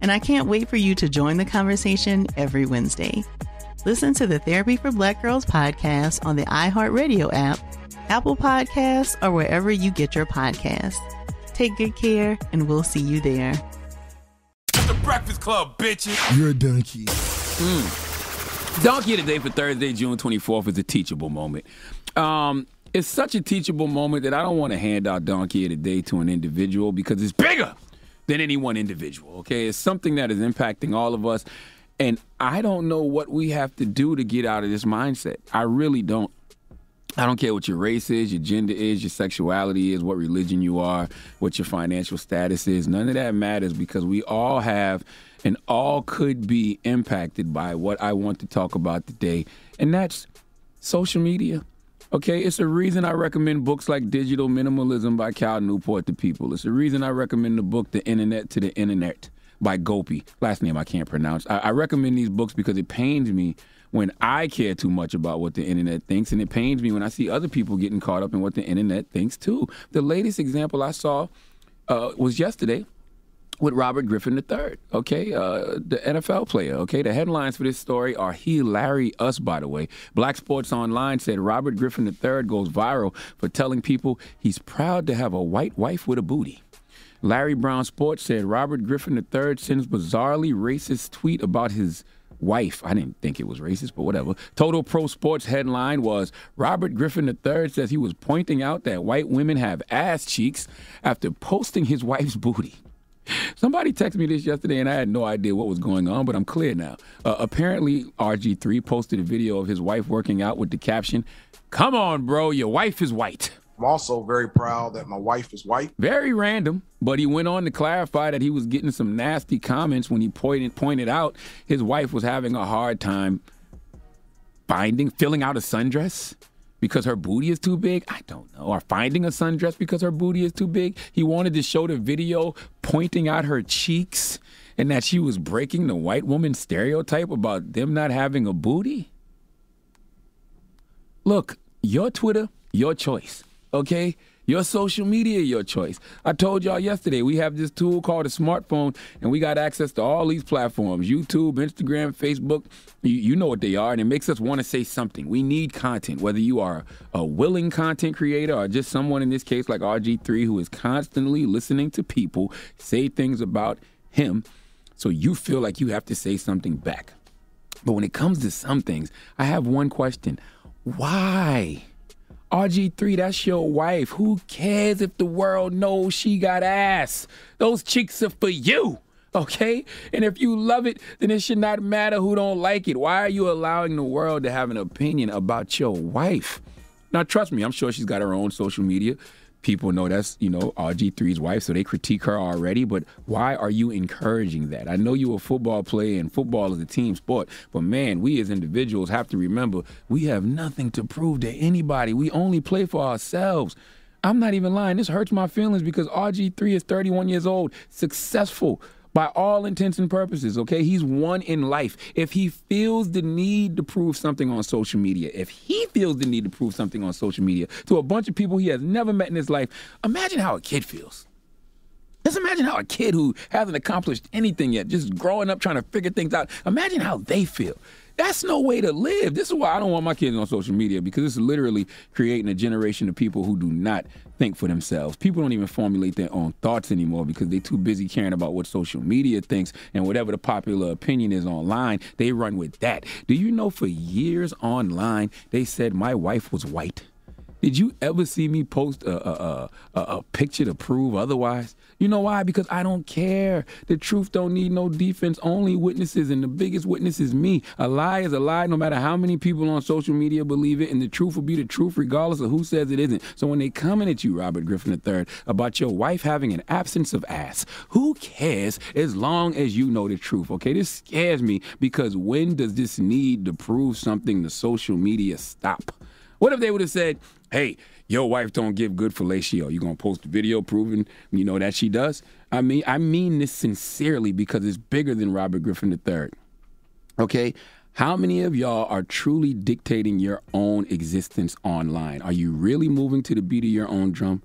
and I can't wait for you to join the conversation every Wednesday. Listen to the Therapy for Black Girls podcast on the iHeartRadio app, Apple Podcasts, or wherever you get your podcasts. Take good care, and we'll see you there. The Breakfast Club, bitches. You're a donkey. Mm. Donkey of the day for Thursday, June 24th is a teachable moment. Um, it's such a teachable moment that I don't want to hand out Donkey of the Day to an individual because it's bigger than any one individual. Okay, it's something that is impacting all of us, and I don't know what we have to do to get out of this mindset. I really don't. I don't care what your race is, your gender is, your sexuality is, what religion you are, what your financial status is. None of that matters because we all have and all could be impacted by what I want to talk about today, and that's social media. Okay, it's the reason I recommend books like Digital Minimalism by Cal Newport to people. It's the reason I recommend the book The Internet to the Inner-Net by Gopi. Last name I can't pronounce. I, I recommend these books because it pains me when I care too much about what the internet thinks, and it pains me when I see other people getting caught up in what the internet thinks too. The latest example I saw uh, was yesterday with Robert Griffin III, okay, uh, the NFL player, okay. The headlines for this story are hilarious, by the way. Black Sports Online said Robert Griffin III goes viral for telling people he's proud to have a white wife with a booty. Larry Brown Sports said Robert Griffin III sends bizarrely racist tweet about his wife. I didn't think it was racist, but whatever. Total Pro Sports headline was Robert Griffin III says he was pointing out that white women have ass cheeks after posting his wife's booty. Somebody texted me this yesterday, and I had no idea what was going on, but I'm clear now. Uh, apparently, RG3 posted a video of his wife working out with the caption, Come on, bro, your wife is white. I'm also very proud that my wife is white. Very random, but he went on to clarify that he was getting some nasty comments when he pointed pointed out his wife was having a hard time finding filling out a sundress because her booty is too big? I don't know. Or finding a sundress because her booty is too big? He wanted to show the video pointing out her cheeks and that she was breaking the white woman stereotype about them not having a booty? Look, your Twitter, your choice, okay? Your social media, your choice. I told y'all yesterday we have this tool called a smartphone, and we got access to all these platforms YouTube, Instagram, Facebook. You, you know what they are, and it makes us want to say something. We need content, whether you are a willing content creator or just someone in this case like RG3 who is constantly listening to people say things about him so you feel like you have to say something back. But when it comes to some things, I have one question why? RG3, that's your wife. Who cares if the world knows she got ass? Those cheeks are for you. Okay? And if you love it, then it should not matter who don't like it. Why are you allowing the world to have an opinion about your wife? Now trust me, I'm sure she's got her own social media people know that's you know RG3's wife, so they critique her already. But why are you encouraging that? I know you're a football player, and football is a team sport. But man, we as individuals have to remember we have nothing to prove to anybody. We only play for ourselves. I'm not even lying. This hurts my feelings because RG3 is 31 years old, successful by all intents and purposes, okay? He's won in life. If he feels the need to prove something on social media, if he feels the need to prove something on social media to a bunch of people he has never met in his life, imagine how a kid feels. Just imagine how a kid who hasn't accomplished anything yet, just growing up trying to figure things out, imagine how they feel. That's no way to live. This is why I don't want my kids on social media because it's literally creating a generation of people who do not think for themselves. People don't even formulate their own thoughts anymore because they're too busy caring about what social media thinks and whatever the popular opinion is online, they run with that. Do you know for years online they said my wife was white? Did you ever see me post a, a, a, a, picture to prove otherwise? You know why? Because I don't care. The truth don't need no defense, only witnesses, and the biggest witness is me. A lie is a lie, no matter how many people on social media believe it, and the truth will be the truth regardless of who says it isn't. So when they coming at you, Robert Griffin III, about your wife having an absence of ass, who cares as long as you know the truth? Okay, this scares me because when does this need to prove something to social media stop? What if they would have said, hey, your wife don't give good fellatio. You gonna post a video proving you know that she does? I mean, I mean this sincerely because it's bigger than Robert Griffin III. Okay? How many of y'all are truly dictating your own existence online? Are you really moving to the beat of your own drum?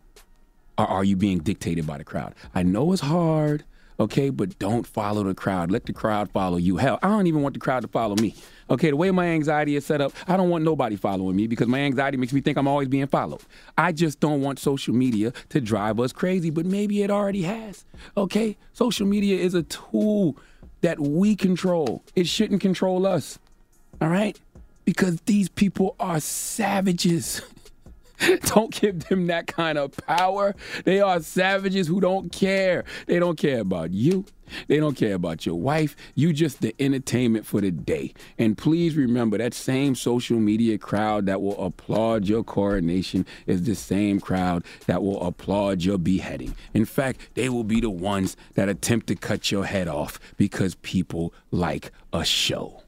Or are you being dictated by the crowd? I know it's hard, okay, but don't follow the crowd. Let the crowd follow you. Hell, I don't even want the crowd to follow me. Okay, the way my anxiety is set up, I don't want nobody following me because my anxiety makes me think I'm always being followed. I just don't want social media to drive us crazy, but maybe it already has. Okay, social media is a tool that we control, it shouldn't control us. All right? Because these people are savages. don't give them that kind of power. They are savages who don't care. They don't care about you. They don't care about your wife. You just the entertainment for the day. And please remember that same social media crowd that will applaud your coronation is the same crowd that will applaud your beheading. In fact, they will be the ones that attempt to cut your head off because people like a show.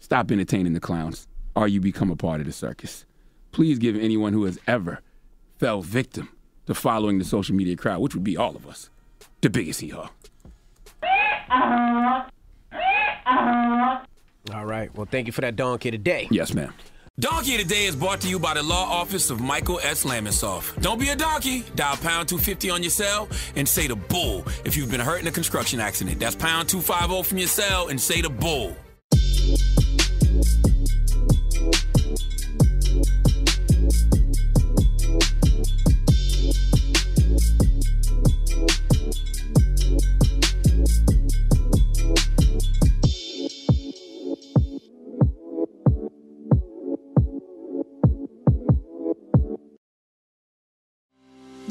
Stop entertaining the clowns, or you become a part of the circus. Please give anyone who has ever fell victim to following the social media crowd, which would be all of us, the biggest hee haw. All right. Well, thank you for that donkey today. Yes, ma'am. Donkey Today is brought to you by the law office of Michael S. Lamonsoff. Don't be a donkey. Dial pound 250 on your cell and say the bull if you've been hurt in a construction accident. That's pound 250 from your cell and say the bull.